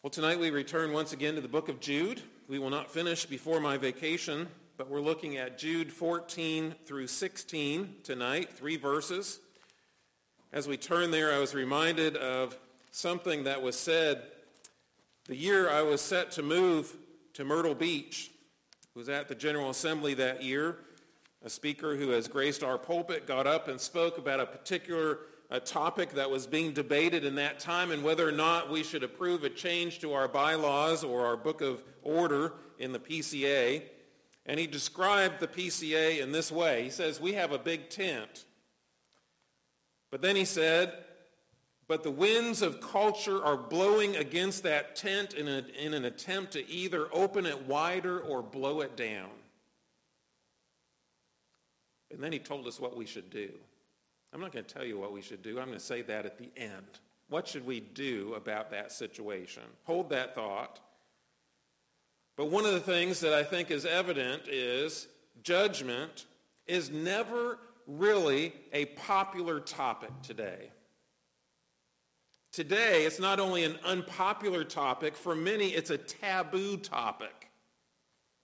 Well, tonight we return once again to the book of Jude. We will not finish before my vacation, but we're looking at Jude 14 through 16 tonight, three verses. As we turn there, I was reminded of something that was said the year I was set to move to Myrtle Beach. It was at the General Assembly that year. A speaker who has graced our pulpit got up and spoke about a particular a topic that was being debated in that time and whether or not we should approve a change to our bylaws or our book of order in the PCA. And he described the PCA in this way. He says, we have a big tent. But then he said, but the winds of culture are blowing against that tent in, a, in an attempt to either open it wider or blow it down. And then he told us what we should do. I'm not going to tell you what we should do. I'm going to say that at the end. What should we do about that situation? Hold that thought. But one of the things that I think is evident is judgment is never really a popular topic today. Today, it's not only an unpopular topic, for many it's a taboo topic.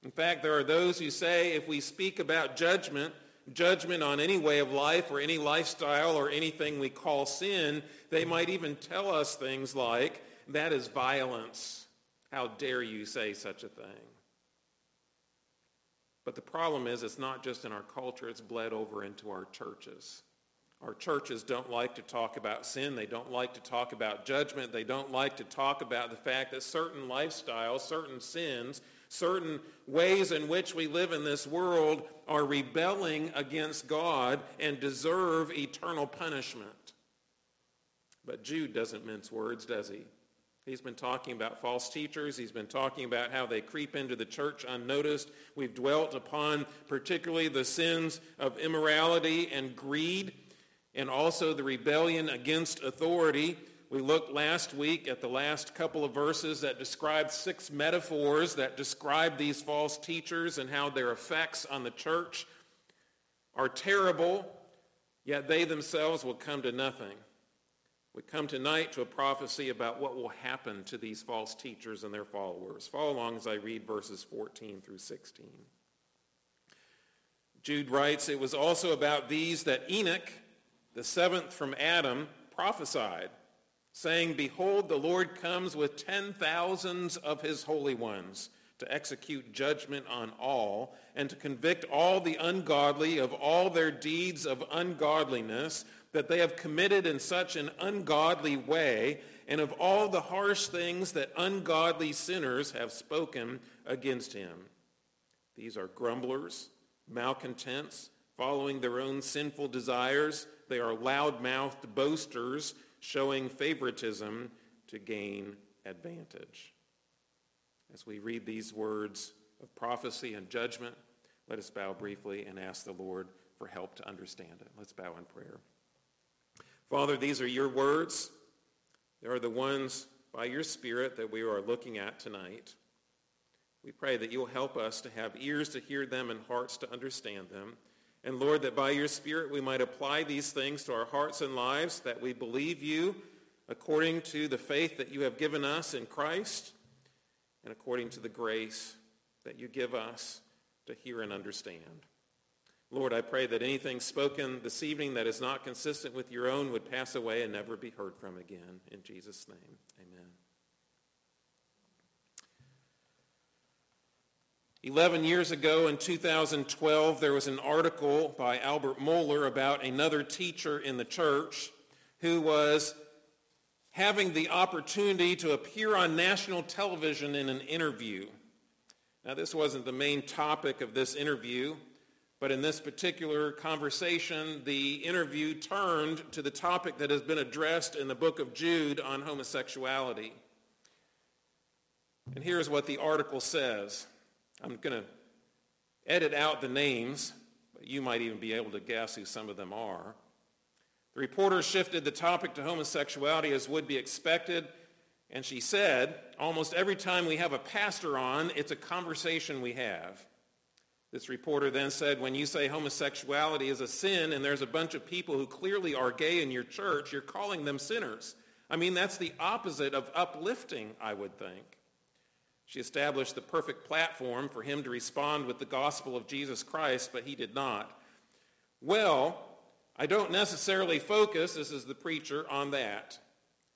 In fact, there are those who say if we speak about judgment, judgment on any way of life or any lifestyle or anything we call sin, they might even tell us things like, that is violence. How dare you say such a thing? But the problem is it's not just in our culture, it's bled over into our churches. Our churches don't like to talk about sin. They don't like to talk about judgment. They don't like to talk about the fact that certain lifestyles, certain sins certain ways in which we live in this world are rebelling against God and deserve eternal punishment. But Jude doesn't mince words, does he? He's been talking about false teachers. He's been talking about how they creep into the church unnoticed. We've dwelt upon particularly the sins of immorality and greed and also the rebellion against authority. We looked last week at the last couple of verses that describe six metaphors that describe these false teachers and how their effects on the church are terrible, yet they themselves will come to nothing. We come tonight to a prophecy about what will happen to these false teachers and their followers. Follow along as I read verses 14 through 16. Jude writes, It was also about these that Enoch, the seventh from Adam, prophesied saying, Behold, the Lord comes with ten thousands of his holy ones to execute judgment on all and to convict all the ungodly of all their deeds of ungodliness that they have committed in such an ungodly way and of all the harsh things that ungodly sinners have spoken against him. These are grumblers, malcontents, following their own sinful desires. They are loud-mouthed boasters, showing favoritism to gain advantage. As we read these words of prophecy and judgment, let us bow briefly and ask the Lord for help to understand it. Let's bow in prayer. Father, these are your words. They are the ones by your Spirit that we are looking at tonight. We pray that you'll help us to have ears to hear them and hearts to understand them. And Lord, that by your Spirit we might apply these things to our hearts and lives, that we believe you according to the faith that you have given us in Christ and according to the grace that you give us to hear and understand. Lord, I pray that anything spoken this evening that is not consistent with your own would pass away and never be heard from again. In Jesus' name, amen. 11 years ago in 2012, there was an article by Albert Mohler about another teacher in the church who was having the opportunity to appear on national television in an interview. Now, this wasn't the main topic of this interview, but in this particular conversation, the interview turned to the topic that has been addressed in the book of Jude on homosexuality. And here's what the article says. I'm going to edit out the names, but you might even be able to guess who some of them are. The reporter shifted the topic to homosexuality as would be expected, and she said, almost every time we have a pastor on, it's a conversation we have. This reporter then said, when you say homosexuality is a sin and there's a bunch of people who clearly are gay in your church, you're calling them sinners. I mean, that's the opposite of uplifting, I would think. She established the perfect platform for him to respond with the gospel of Jesus Christ, but he did not. Well, I don't necessarily focus, this is the preacher, on that.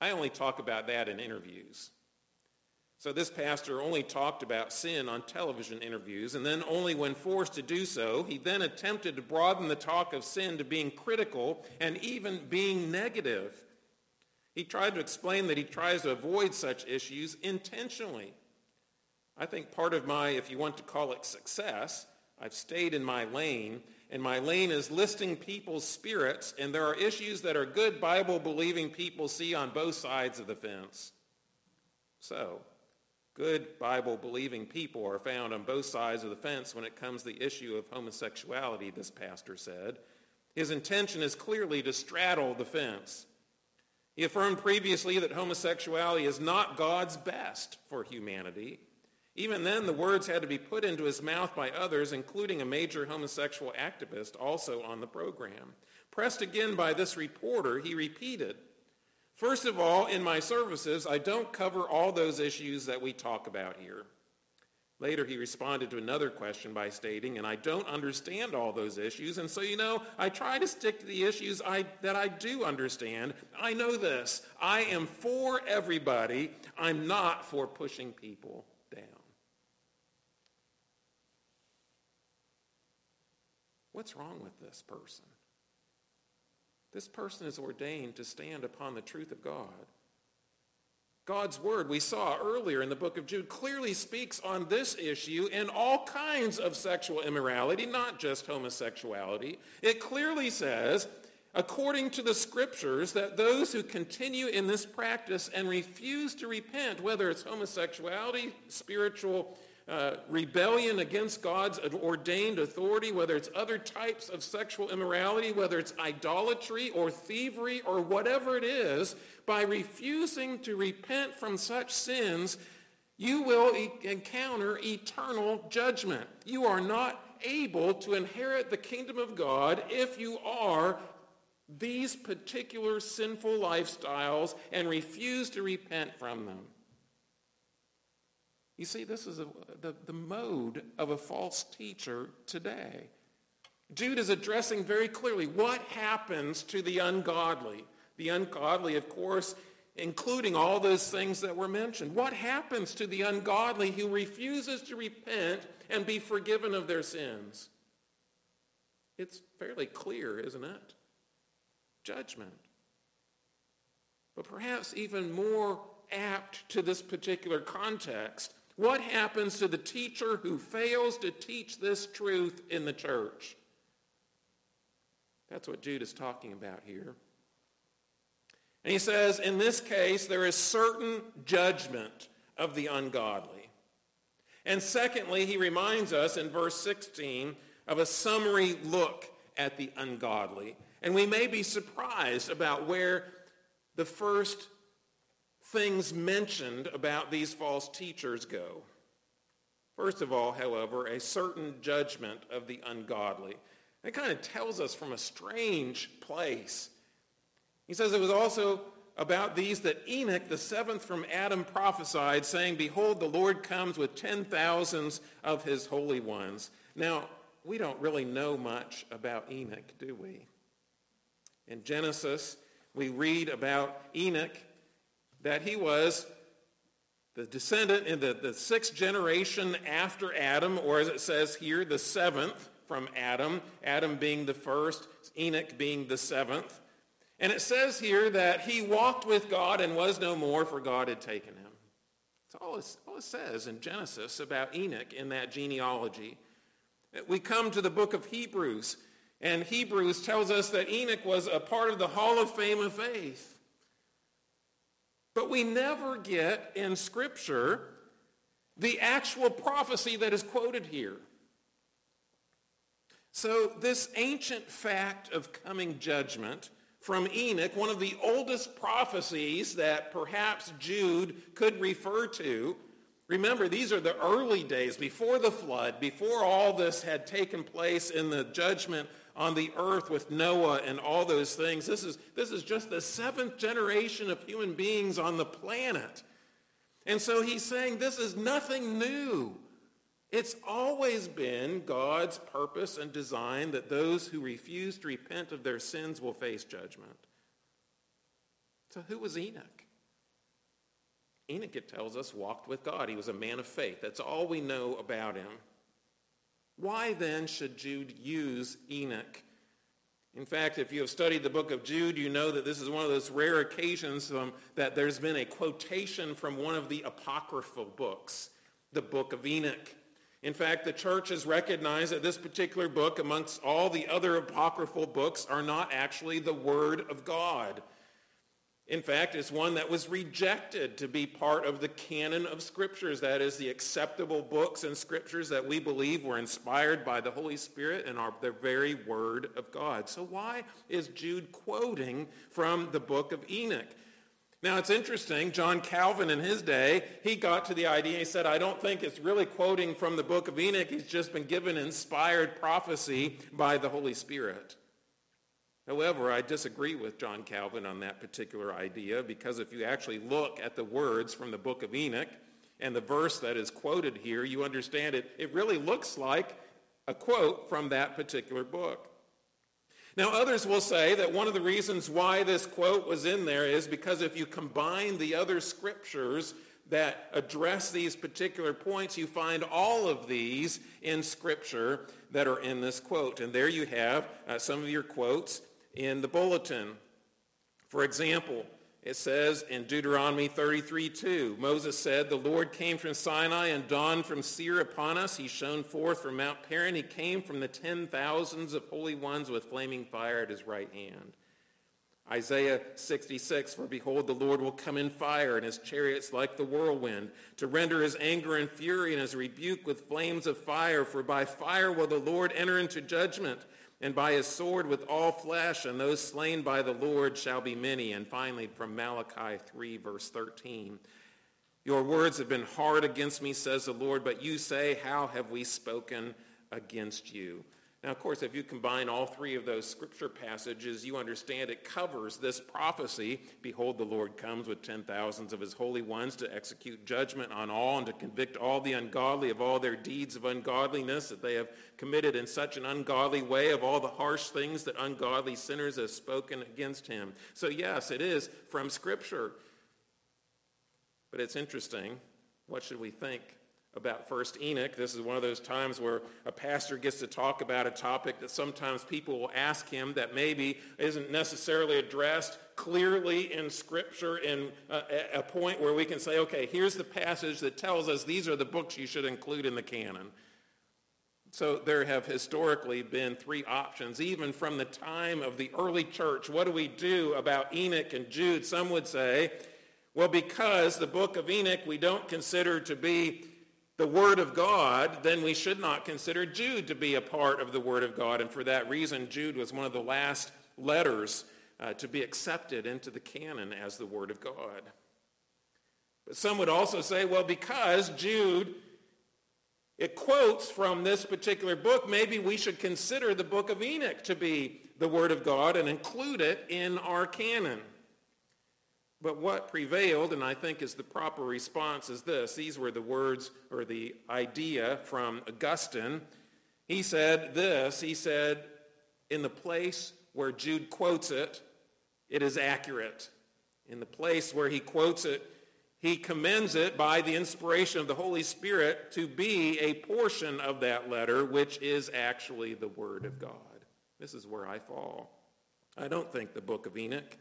I only talk about that in interviews. So this pastor only talked about sin on television interviews, and then only when forced to do so, he then attempted to broaden the talk of sin to being critical and even being negative. He tried to explain that he tries to avoid such issues intentionally. I think part of my, if you want to call it success, I've stayed in my lane, and my lane is listing people's spirits, and there are issues that are good Bible-believing people see on both sides of the fence. So, good Bible-believing people are found on both sides of the fence when it comes to the issue of homosexuality, this pastor said. His intention is clearly to straddle the fence. He affirmed previously that homosexuality is not God's best for humanity. Even then, the words had to be put into his mouth by others, including a major homosexual activist also on the program. Pressed again by this reporter, he repeated, First of all, in my services, I don't cover all those issues that we talk about here. Later, he responded to another question by stating, and I don't understand all those issues, and so, you know, I try to stick to the issues I, that I do understand. I know this. I am for everybody. I'm not for pushing people down. What's wrong with this person? This person is ordained to stand upon the truth of God. God's word, we saw earlier in the book of Jude, clearly speaks on this issue in all kinds of sexual immorality, not just homosexuality. It clearly says, according to the scriptures, that those who continue in this practice and refuse to repent, whether it's homosexuality, spiritual uh, rebellion against God's ordained authority, whether it's other types of sexual immorality, whether it's idolatry or thievery or whatever it is, by refusing to repent from such sins, you will e- encounter eternal judgment. You are not able to inherit the kingdom of God if you are these particular sinful lifestyles and refuse to repent from them. You see, this is a, the, the mode of a false teacher today. Jude is addressing very clearly what happens to the ungodly. The ungodly, of course, including all those things that were mentioned. What happens to the ungodly who refuses to repent and be forgiven of their sins? It's fairly clear, isn't it? Judgment. But perhaps even more apt to this particular context what happens to the teacher who fails to teach this truth in the church? That's what Jude is talking about here. And he says, in this case, there is certain judgment of the ungodly. And secondly, he reminds us in verse 16 of a summary look at the ungodly. And we may be surprised about where the first things mentioned about these false teachers go. First of all, however, a certain judgment of the ungodly. It kind of tells us from a strange place. He says it was also about these that Enoch, the seventh from Adam, prophesied, saying, Behold, the Lord comes with ten thousands of his holy ones. Now, we don't really know much about Enoch, do we? In Genesis, we read about Enoch that he was the descendant in the, the sixth generation after Adam, or as it says here, the seventh from Adam, Adam being the first, Enoch being the seventh. And it says here that he walked with God and was no more, for God had taken him. That's all it, all it says in Genesis about Enoch in that genealogy. We come to the book of Hebrews, and Hebrews tells us that Enoch was a part of the Hall of Fame of Faith. But we never get in Scripture the actual prophecy that is quoted here. So this ancient fact of coming judgment from Enoch, one of the oldest prophecies that perhaps Jude could refer to, remember these are the early days before the flood, before all this had taken place in the judgment on the earth with Noah and all those things. This is, this is just the seventh generation of human beings on the planet. And so he's saying this is nothing new. It's always been God's purpose and design that those who refuse to repent of their sins will face judgment. So who was Enoch? Enoch, it tells us, walked with God. He was a man of faith. That's all we know about him. Why then should Jude use Enoch? In fact, if you have studied the book of Jude, you know that this is one of those rare occasions um, that there's been a quotation from one of the apocryphal books, the book of Enoch. In fact, the church has recognized that this particular book, amongst all the other apocryphal books, are not actually the Word of God. In fact, it's one that was rejected to be part of the canon of scriptures. That is, the acceptable books and scriptures that we believe were inspired by the Holy Spirit and are the very word of God. So why is Jude quoting from the book of Enoch? Now it's interesting, John Calvin in his day, he got to the idea, he said, I don't think it's really quoting from the book of Enoch. He's just been given inspired prophecy by the Holy Spirit. However, I disagree with John Calvin on that particular idea because if you actually look at the words from the book of Enoch and the verse that is quoted here, you understand it. It really looks like a quote from that particular book. Now, others will say that one of the reasons why this quote was in there is because if you combine the other scriptures that address these particular points, you find all of these in Scripture that are in this quote. And there you have uh, some of your quotes in the bulletin. For example, it says in Deuteronomy 33:2, Moses said, The Lord came from Sinai and dawned from Seir upon us. He shone forth from Mount Paran. He came from the ten thousands of holy ones with flaming fire at his right hand. Isaiah 66, For behold, the Lord will come in fire, and his chariots like the whirlwind, to render his anger and fury and his rebuke with flames of fire. For by fire will the Lord enter into judgment and by his sword with all flesh, and those slain by the Lord shall be many. And finally, from Malachi 3, verse 13. Your words have been hard against me, says the Lord, but you say, How have we spoken against you? Now, of course, if you combine all three of those scripture passages, you understand it covers this prophecy. Behold, the Lord comes with ten thousands of his holy ones to execute judgment on all and to convict all the ungodly of all their deeds of ungodliness that they have committed in such an ungodly way, of all the harsh things that ungodly sinners have spoken against him. So, yes, it is from scripture. But it's interesting. What should we think about First Enoch. This is one of those times where a pastor gets to talk about a topic that sometimes people will ask him that maybe isn't necessarily addressed clearly in Scripture in a, a point where we can say, okay, here's the passage that tells us these are the books you should include in the canon. So there have historically been three options, even from the time of the early church. What do we do about Enoch and Jude? Some would say, well, because the book of Enoch we don't consider to be the Word of God, then we should not consider Jude to be a part of the Word of God. And for that reason, Jude was one of the last letters uh, to be accepted into the canon as the Word of God. But some would also say, well, because Jude, it quotes from this particular book, maybe we should consider the book of Enoch to be the Word of God and include it in our canon. But what prevailed, and I think is the proper response, is this. These were the words or the idea from Augustine. He said this. He said, in the place where Jude quotes it, it is accurate. In the place where he quotes it, he commends it by the inspiration of the Holy Spirit to be a portion of that letter, which is actually the Word of God. This is where I fall. I don't think the book of Enoch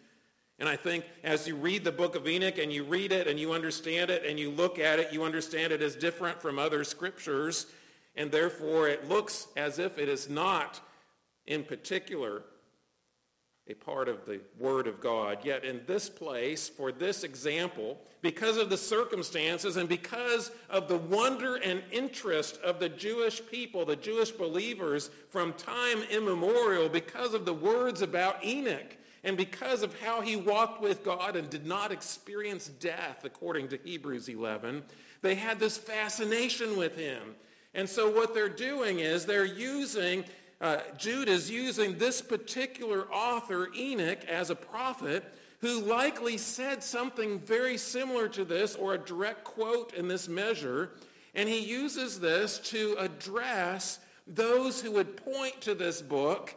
and I think as you read the book of Enoch and you read it and you understand it and you look at it, you understand it as different from other scriptures. And therefore it looks as if it is not in particular a part of the Word of God. Yet in this place, for this example, because of the circumstances and because of the wonder and interest of the Jewish people, the Jewish believers from time immemorial, because of the words about Enoch, and because of how he walked with God and did not experience death, according to Hebrews 11, they had this fascination with him. And so what they're doing is they're using uh, Jude is using this particular author, Enoch, as a prophet who likely said something very similar to this or a direct quote in this measure. And he uses this to address those who would point to this book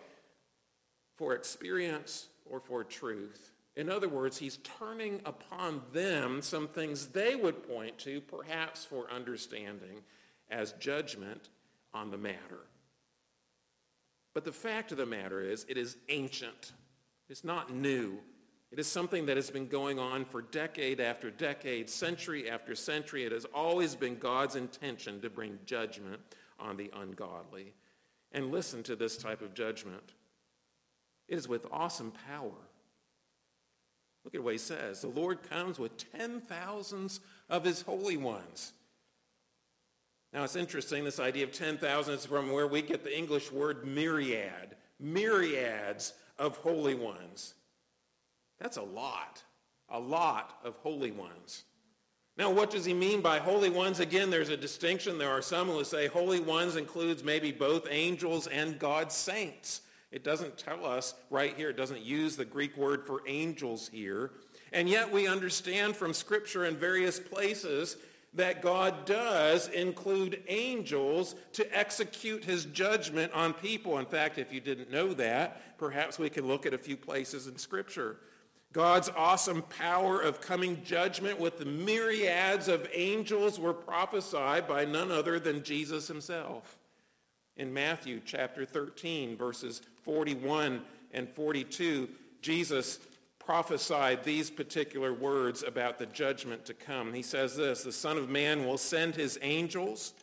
for experience or for truth. In other words, he's turning upon them some things they would point to, perhaps for understanding, as judgment on the matter. But the fact of the matter is, it is ancient. It's not new. It is something that has been going on for decade after decade, century after century. It has always been God's intention to bring judgment on the ungodly. And listen to this type of judgment. It is with awesome power. Look at what he says. The Lord comes with ten thousands of his holy ones. Now it's interesting, this idea of ten thousands is from where we get the English word myriad. Myriads of holy ones. That's a lot. A lot of holy ones. Now, what does he mean by holy ones? Again, there's a distinction. There are some who say holy ones includes maybe both angels and God's saints. It doesn't tell us right here. It doesn't use the Greek word for angels here. And yet we understand from Scripture in various places that God does include angels to execute his judgment on people. In fact, if you didn't know that, perhaps we can look at a few places in Scripture. God's awesome power of coming judgment with the myriads of angels were prophesied by none other than Jesus himself. In Matthew chapter 13, verses 41 and 42, Jesus prophesied these particular words about the judgment to come. He says this, the Son of Man will send his angels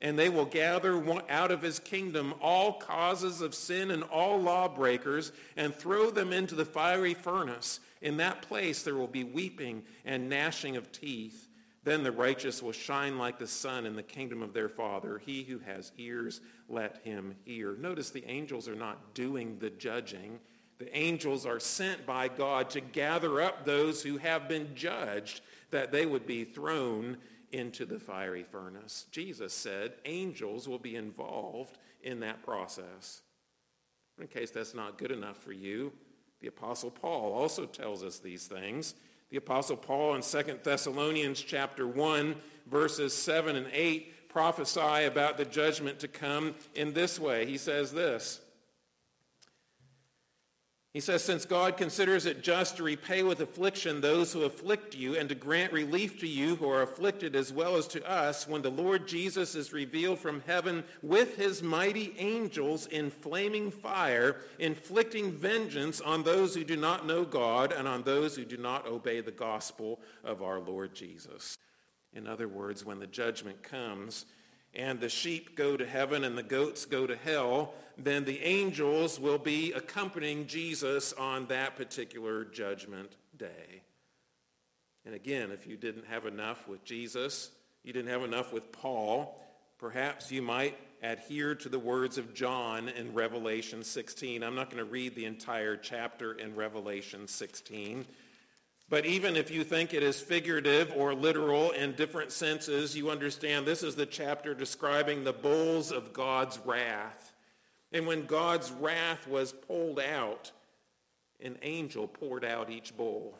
and they will gather out of his kingdom all causes of sin and all lawbreakers and throw them into the fiery furnace. In that place there will be weeping and gnashing of teeth. Then the righteous will shine like the sun in the kingdom of their Father. He who has ears, let him hear. Notice the angels are not doing the judging. The angels are sent by God to gather up those who have been judged, that they would be thrown into the fiery furnace. Jesus said angels will be involved in that process. In case that's not good enough for you, the Apostle Paul also tells us these things. The Apostle Paul in 2 Thessalonians chapter 1, verses 7 and 8 prophesy about the judgment to come in this way. He says this. He says, Since God considers it just to repay with affliction those who afflict you and to grant relief to you who are afflicted as well as to us, when the Lord Jesus is revealed from heaven with his mighty angels in flaming fire, inflicting vengeance on those who do not know God and on those who do not obey the gospel of our Lord Jesus. In other words, when the judgment comes, and the sheep go to heaven and the goats go to hell, then the angels will be accompanying Jesus on that particular judgment day. And again, if you didn't have enough with Jesus, you didn't have enough with Paul, perhaps you might adhere to the words of John in Revelation 16. I'm not going to read the entire chapter in Revelation 16. But even if you think it is figurative or literal in different senses, you understand this is the chapter describing the bowls of God's wrath. And when God's wrath was pulled out, an angel poured out each bowl.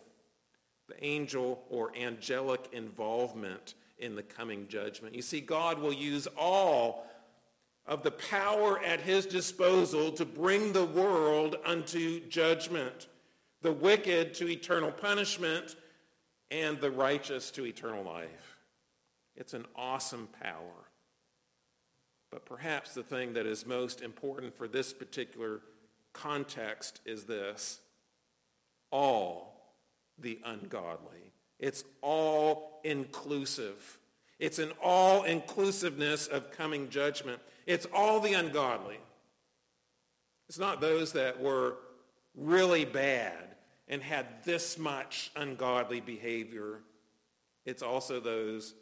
The angel or angelic involvement in the coming judgment. You see, God will use all of the power at his disposal to bring the world unto judgment the wicked to eternal punishment, and the righteous to eternal life. It's an awesome power. But perhaps the thing that is most important for this particular context is this all the ungodly. It's all inclusive. It's an all inclusiveness of coming judgment. It's all the ungodly. It's not those that were really bad and had this much ungodly behavior. It's also those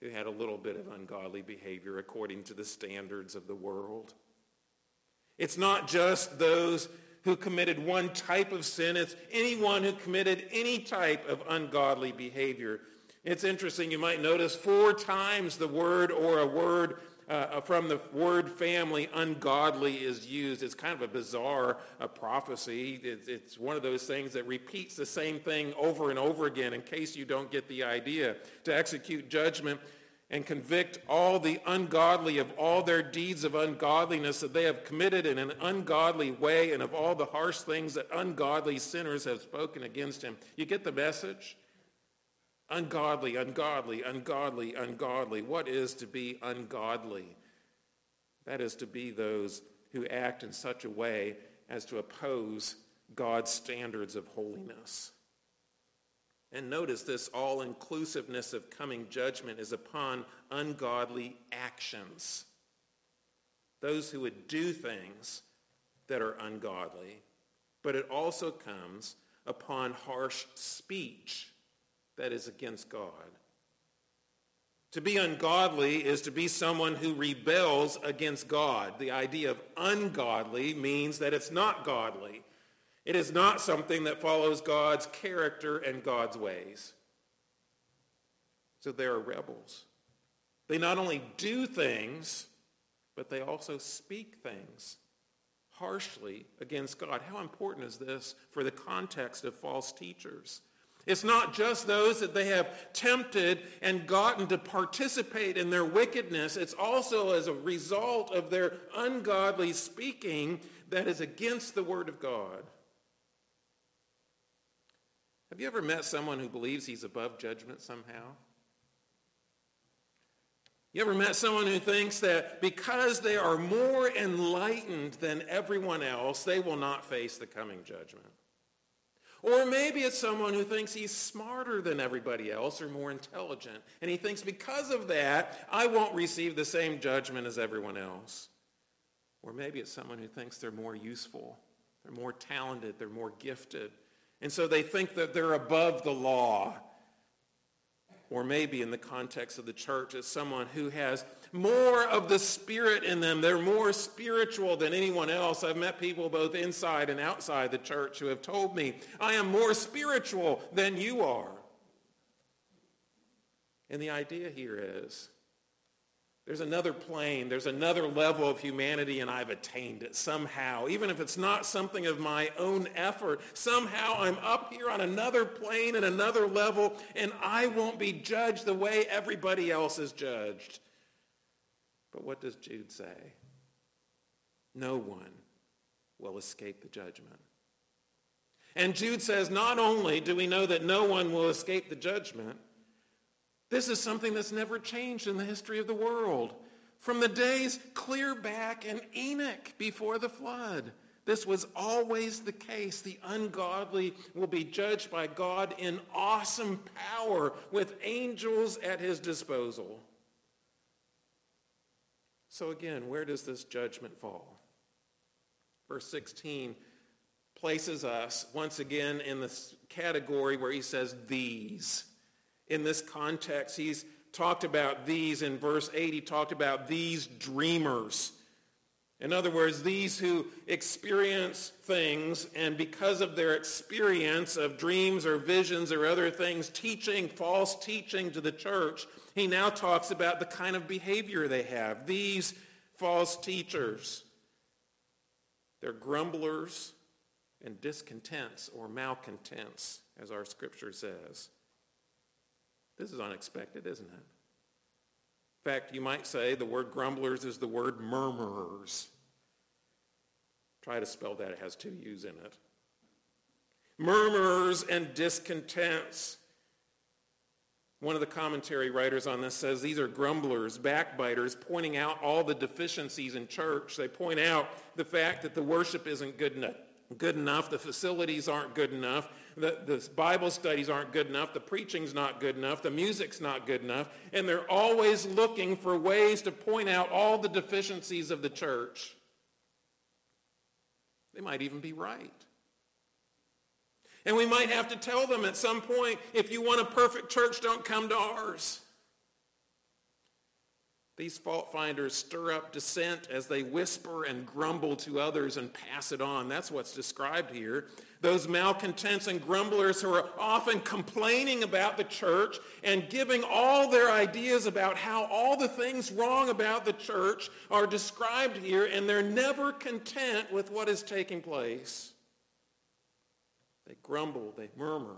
who had a little bit of ungodly behavior according to the standards of the world. It's not just those who committed one type of sin. It's anyone who committed any type of ungodly behavior. It's interesting, you might notice four times the word or a word uh, from the word family, ungodly, is used. It's kind of a bizarre uh, prophecy. It's, it's one of those things that repeats the same thing over and over again in case you don't get the idea. To execute judgment and convict all the ungodly of all their deeds of ungodliness that they have committed in an ungodly way and of all the harsh things that ungodly sinners have spoken against him. You get the message? Ungodly, ungodly, ungodly, ungodly. What is to be ungodly? That is to be those who act in such a way as to oppose God's standards of holiness. And notice this all inclusiveness of coming judgment is upon ungodly actions. Those who would do things that are ungodly. But it also comes upon harsh speech that is against God. To be ungodly is to be someone who rebels against God. The idea of ungodly means that it's not godly. It is not something that follows God's character and God's ways. So they are rebels. They not only do things, but they also speak things harshly against God. How important is this for the context of false teachers? It's not just those that they have tempted and gotten to participate in their wickedness. It's also as a result of their ungodly speaking that is against the word of God. Have you ever met someone who believes he's above judgment somehow? You ever met someone who thinks that because they are more enlightened than everyone else, they will not face the coming judgment? Or maybe it's someone who thinks he's smarter than everybody else or more intelligent. And he thinks because of that, I won't receive the same judgment as everyone else. Or maybe it's someone who thinks they're more useful, they're more talented, they're more gifted, and so they think that they're above the law. Or maybe in the context of the church, as someone who has more of the Spirit in them. They're more spiritual than anyone else. I've met people both inside and outside the church who have told me, I am more spiritual than you are. And the idea here is there's another plane, there's another level of humanity, and I've attained it somehow. Even if it's not something of my own effort, somehow I'm up here on another plane and another level, and I won't be judged the way everybody else is judged. But what does Jude say? No one will escape the judgment. And Jude says, not only do we know that no one will escape the judgment, this is something that's never changed in the history of the world. From the days clear back in Enoch before the flood. This was always the case. The ungodly will be judged by God in awesome power with angels at his disposal. So again, where does this judgment fall? Verse 16 places us once again in this category where he says these in this context. He's talked about these in verse 8. He talked about these dreamers. In other words, these who experience things and because of their experience of dreams or visions or other things, teaching, false teaching to the church, he now talks about the kind of behavior they have. These false teachers. They're grumblers and discontents or malcontents, as our scripture says. This is unexpected, isn't it? In fact, you might say the word grumblers is the word murmurers. Try to spell that, it has two U's in it. Murmurers and discontents. One of the commentary writers on this says these are grumblers, backbiters, pointing out all the deficiencies in church. They point out the fact that the worship isn't good enough, good enough the facilities aren't good enough, the, the Bible studies aren't good enough, the preaching's not good enough, the music's not good enough, and they're always looking for ways to point out all the deficiencies of the church. They might even be right. And we might have to tell them at some point, if you want a perfect church, don't come to ours. These fault finders stir up dissent as they whisper and grumble to others and pass it on. That's what's described here. Those malcontents and grumblers who are often complaining about the church and giving all their ideas about how all the things wrong about the church are described here, and they're never content with what is taking place. They grumble, they murmur,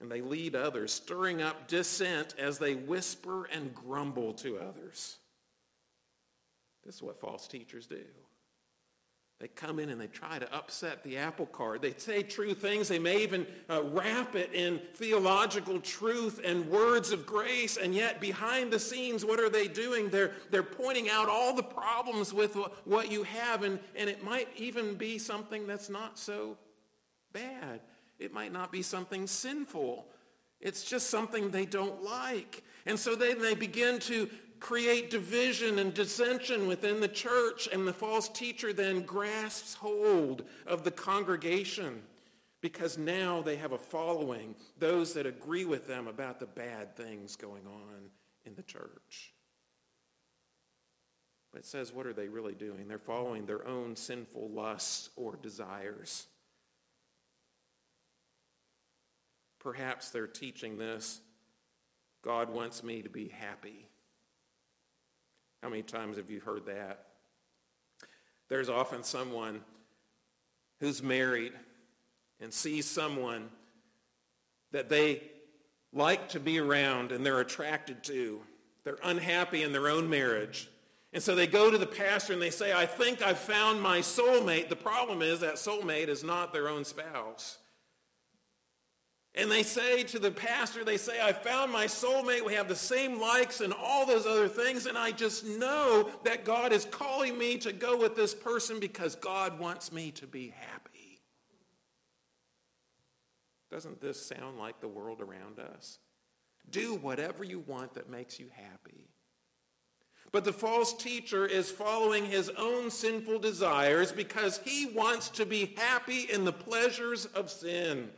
and they lead others, stirring up dissent as they whisper and grumble to others. This is what false teachers do. They come in and they try to upset the apple cart. They say true things. They may even uh, wrap it in theological truth and words of grace. And yet behind the scenes, what are they doing? They're, they're pointing out all the problems with what you have. And, and it might even be something that's not so bad. It might not be something sinful. It's just something they don't like. And so then they begin to create division and dissension within the church, and the false teacher then grasps hold of the congregation because now they have a following, those that agree with them about the bad things going on in the church. But it says, what are they really doing? They're following their own sinful lusts or desires. Perhaps they're teaching this God wants me to be happy. How many times have you heard that? There's often someone who's married and sees someone that they like to be around and they're attracted to. They're unhappy in their own marriage. And so they go to the pastor and they say, I think I've found my soulmate. The problem is that soulmate is not their own spouse. And they say to the pastor, they say, I found my soulmate. We have the same likes and all those other things. And I just know that God is calling me to go with this person because God wants me to be happy. Doesn't this sound like the world around us? Do whatever you want that makes you happy. But the false teacher is following his own sinful desires because he wants to be happy in the pleasures of sin.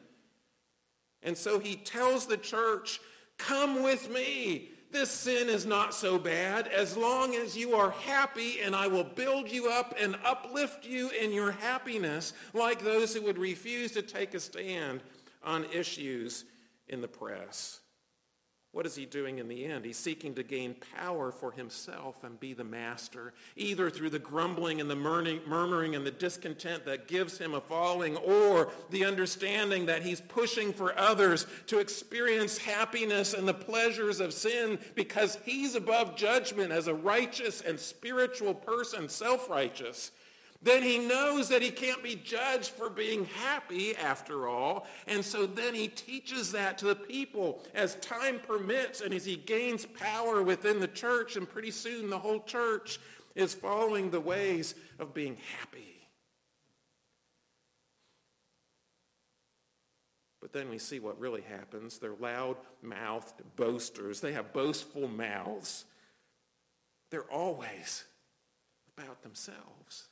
And so he tells the church, come with me. This sin is not so bad as long as you are happy and I will build you up and uplift you in your happiness like those who would refuse to take a stand on issues in the press. What is he doing in the end? He's seeking to gain power for himself and be the master, either through the grumbling and the murmuring and the discontent that gives him a following, or the understanding that he's pushing for others to experience happiness and the pleasures of sin because he's above judgment as a righteous and spiritual person, self-righteous then he knows that he can't be judged for being happy after all. And so then he teaches that to the people as time permits and as he gains power within the church. And pretty soon the whole church is following the ways of being happy. But then we see what really happens. They're loud-mouthed boasters. They have boastful mouths. They're always about themselves.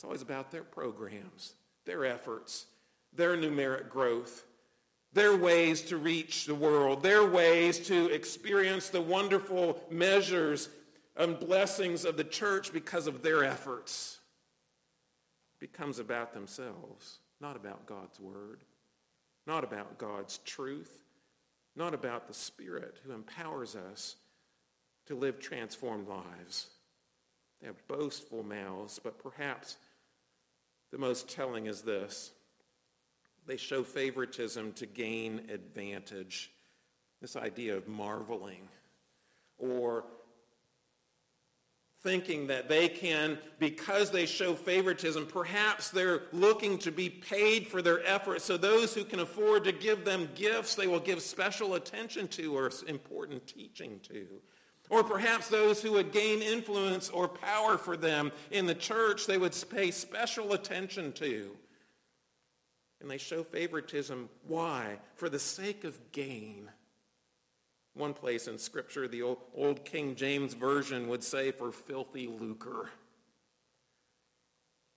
It's always about their programs, their efforts, their numeric growth, their ways to reach the world, their ways to experience the wonderful measures and blessings of the church because of their efforts. It becomes about themselves, not about God's word, not about God's truth, not about the Spirit who empowers us to live transformed lives. They have boastful mouths, but perhaps the most telling is this. They show favoritism to gain advantage. This idea of marveling or thinking that they can, because they show favoritism, perhaps they're looking to be paid for their efforts. So those who can afford to give them gifts, they will give special attention to or important teaching to. Or perhaps those who would gain influence or power for them in the church, they would pay special attention to. And they show favoritism. Why? For the sake of gain. One place in Scripture, the old, King James Version would say, for filthy lucre.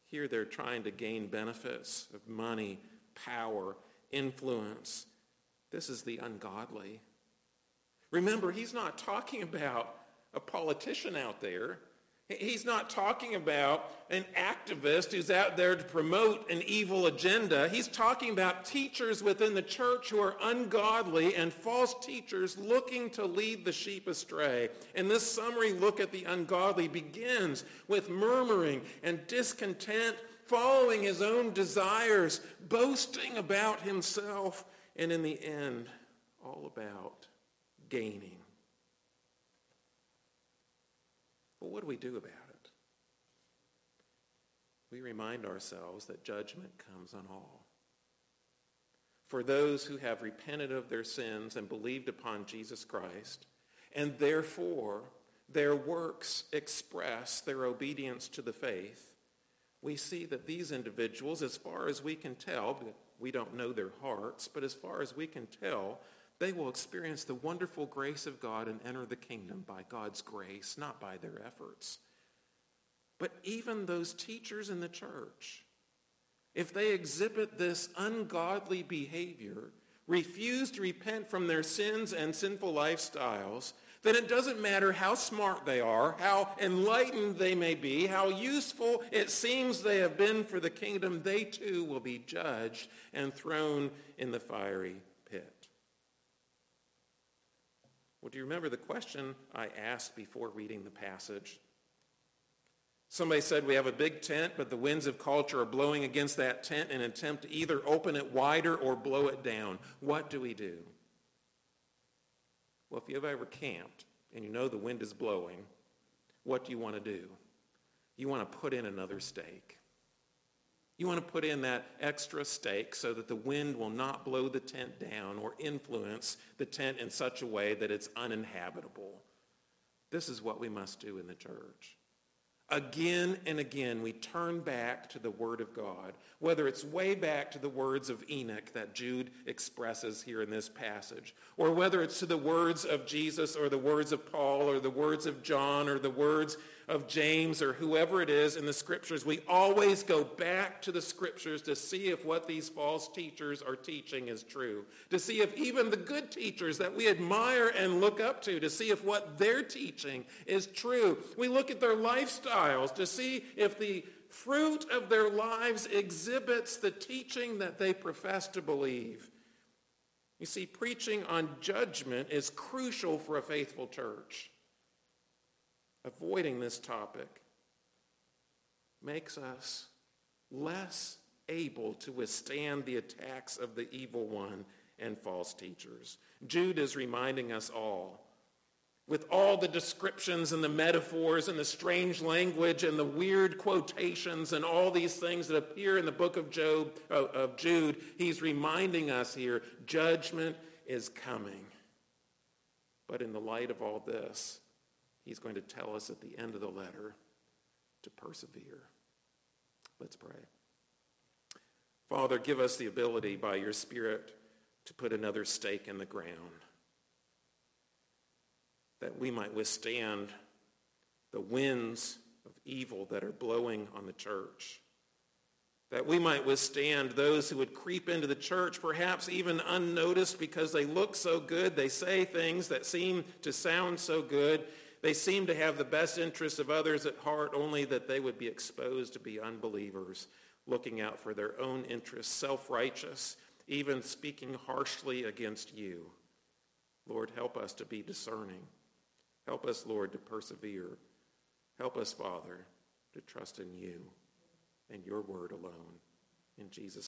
Here they're trying to gain benefits of money, power, influence. This is the ungodly. Remember, he's not talking about a politician out there. He's not talking about an activist who's out there to promote an evil agenda. He's talking about teachers within the church who are ungodly and false teachers looking to lead the sheep astray. And this summary look at the ungodly begins with murmuring and discontent, following his own desires, boasting about himself, and in the end, all about gaining. But what do we do about it? We remind ourselves that judgment comes on all. For those who have repented of their sins and believed upon Jesus Christ, and therefore their works express their obedience to the faith, we see that these individuals, as far as we can tell, we don't know their hearts, but as far as we can tell, they will experience the wonderful grace of God and enter the kingdom by God's grace, not by their efforts. But even those teachers in the church, if they exhibit this ungodly behavior, refuse to repent from their sins and sinful lifestyles, then it doesn't matter how smart they are, how enlightened they may be, how useful it seems they have been for the kingdom, they too will be judged and thrown in the fiery Well, do you remember the question I asked before reading the passage? Somebody said we have a big tent, but the winds of culture are blowing against that tent in an attempt to either open it wider or blow it down. What do we do? Well, if you've ever camped and you know the wind is blowing, what do you want to do? You want to put in another stake. You want to put in that extra stake so that the wind will not blow the tent down or influence the tent in such a way that it's uninhabitable. This is what we must do in the church. Again and again, we turn back to the Word of God, whether it's way back to the words of Enoch that Jude expresses here in this passage, or whether it's to the words of Jesus or the words of Paul or the words of John or the words of James or whoever it is in the scriptures, we always go back to the scriptures to see if what these false teachers are teaching is true, to see if even the good teachers that we admire and look up to, to see if what they're teaching is true. We look at their lifestyles to see if the fruit of their lives exhibits the teaching that they profess to believe. You see, preaching on judgment is crucial for a faithful church avoiding this topic makes us less able to withstand the attacks of the evil one and false teachers. Jude is reminding us all, with all the descriptions and the metaphors and the strange language and the weird quotations and all these things that appear in the book of Job oh, of Jude, he's reminding us here judgment is coming. But in the light of all this, He's going to tell us at the end of the letter to persevere. Let's pray. Father, give us the ability by your Spirit to put another stake in the ground, that we might withstand the winds of evil that are blowing on the church, that we might withstand those who would creep into the church, perhaps even unnoticed because they look so good, they say things that seem to sound so good, they seem to have the best interests of others at heart, only that they would be exposed to be unbelievers, looking out for their own interests, self-righteous, even speaking harshly against you. Lord, help us to be discerning. Help us, Lord, to persevere. Help us, Father, to trust in you and your word alone. In Jesus'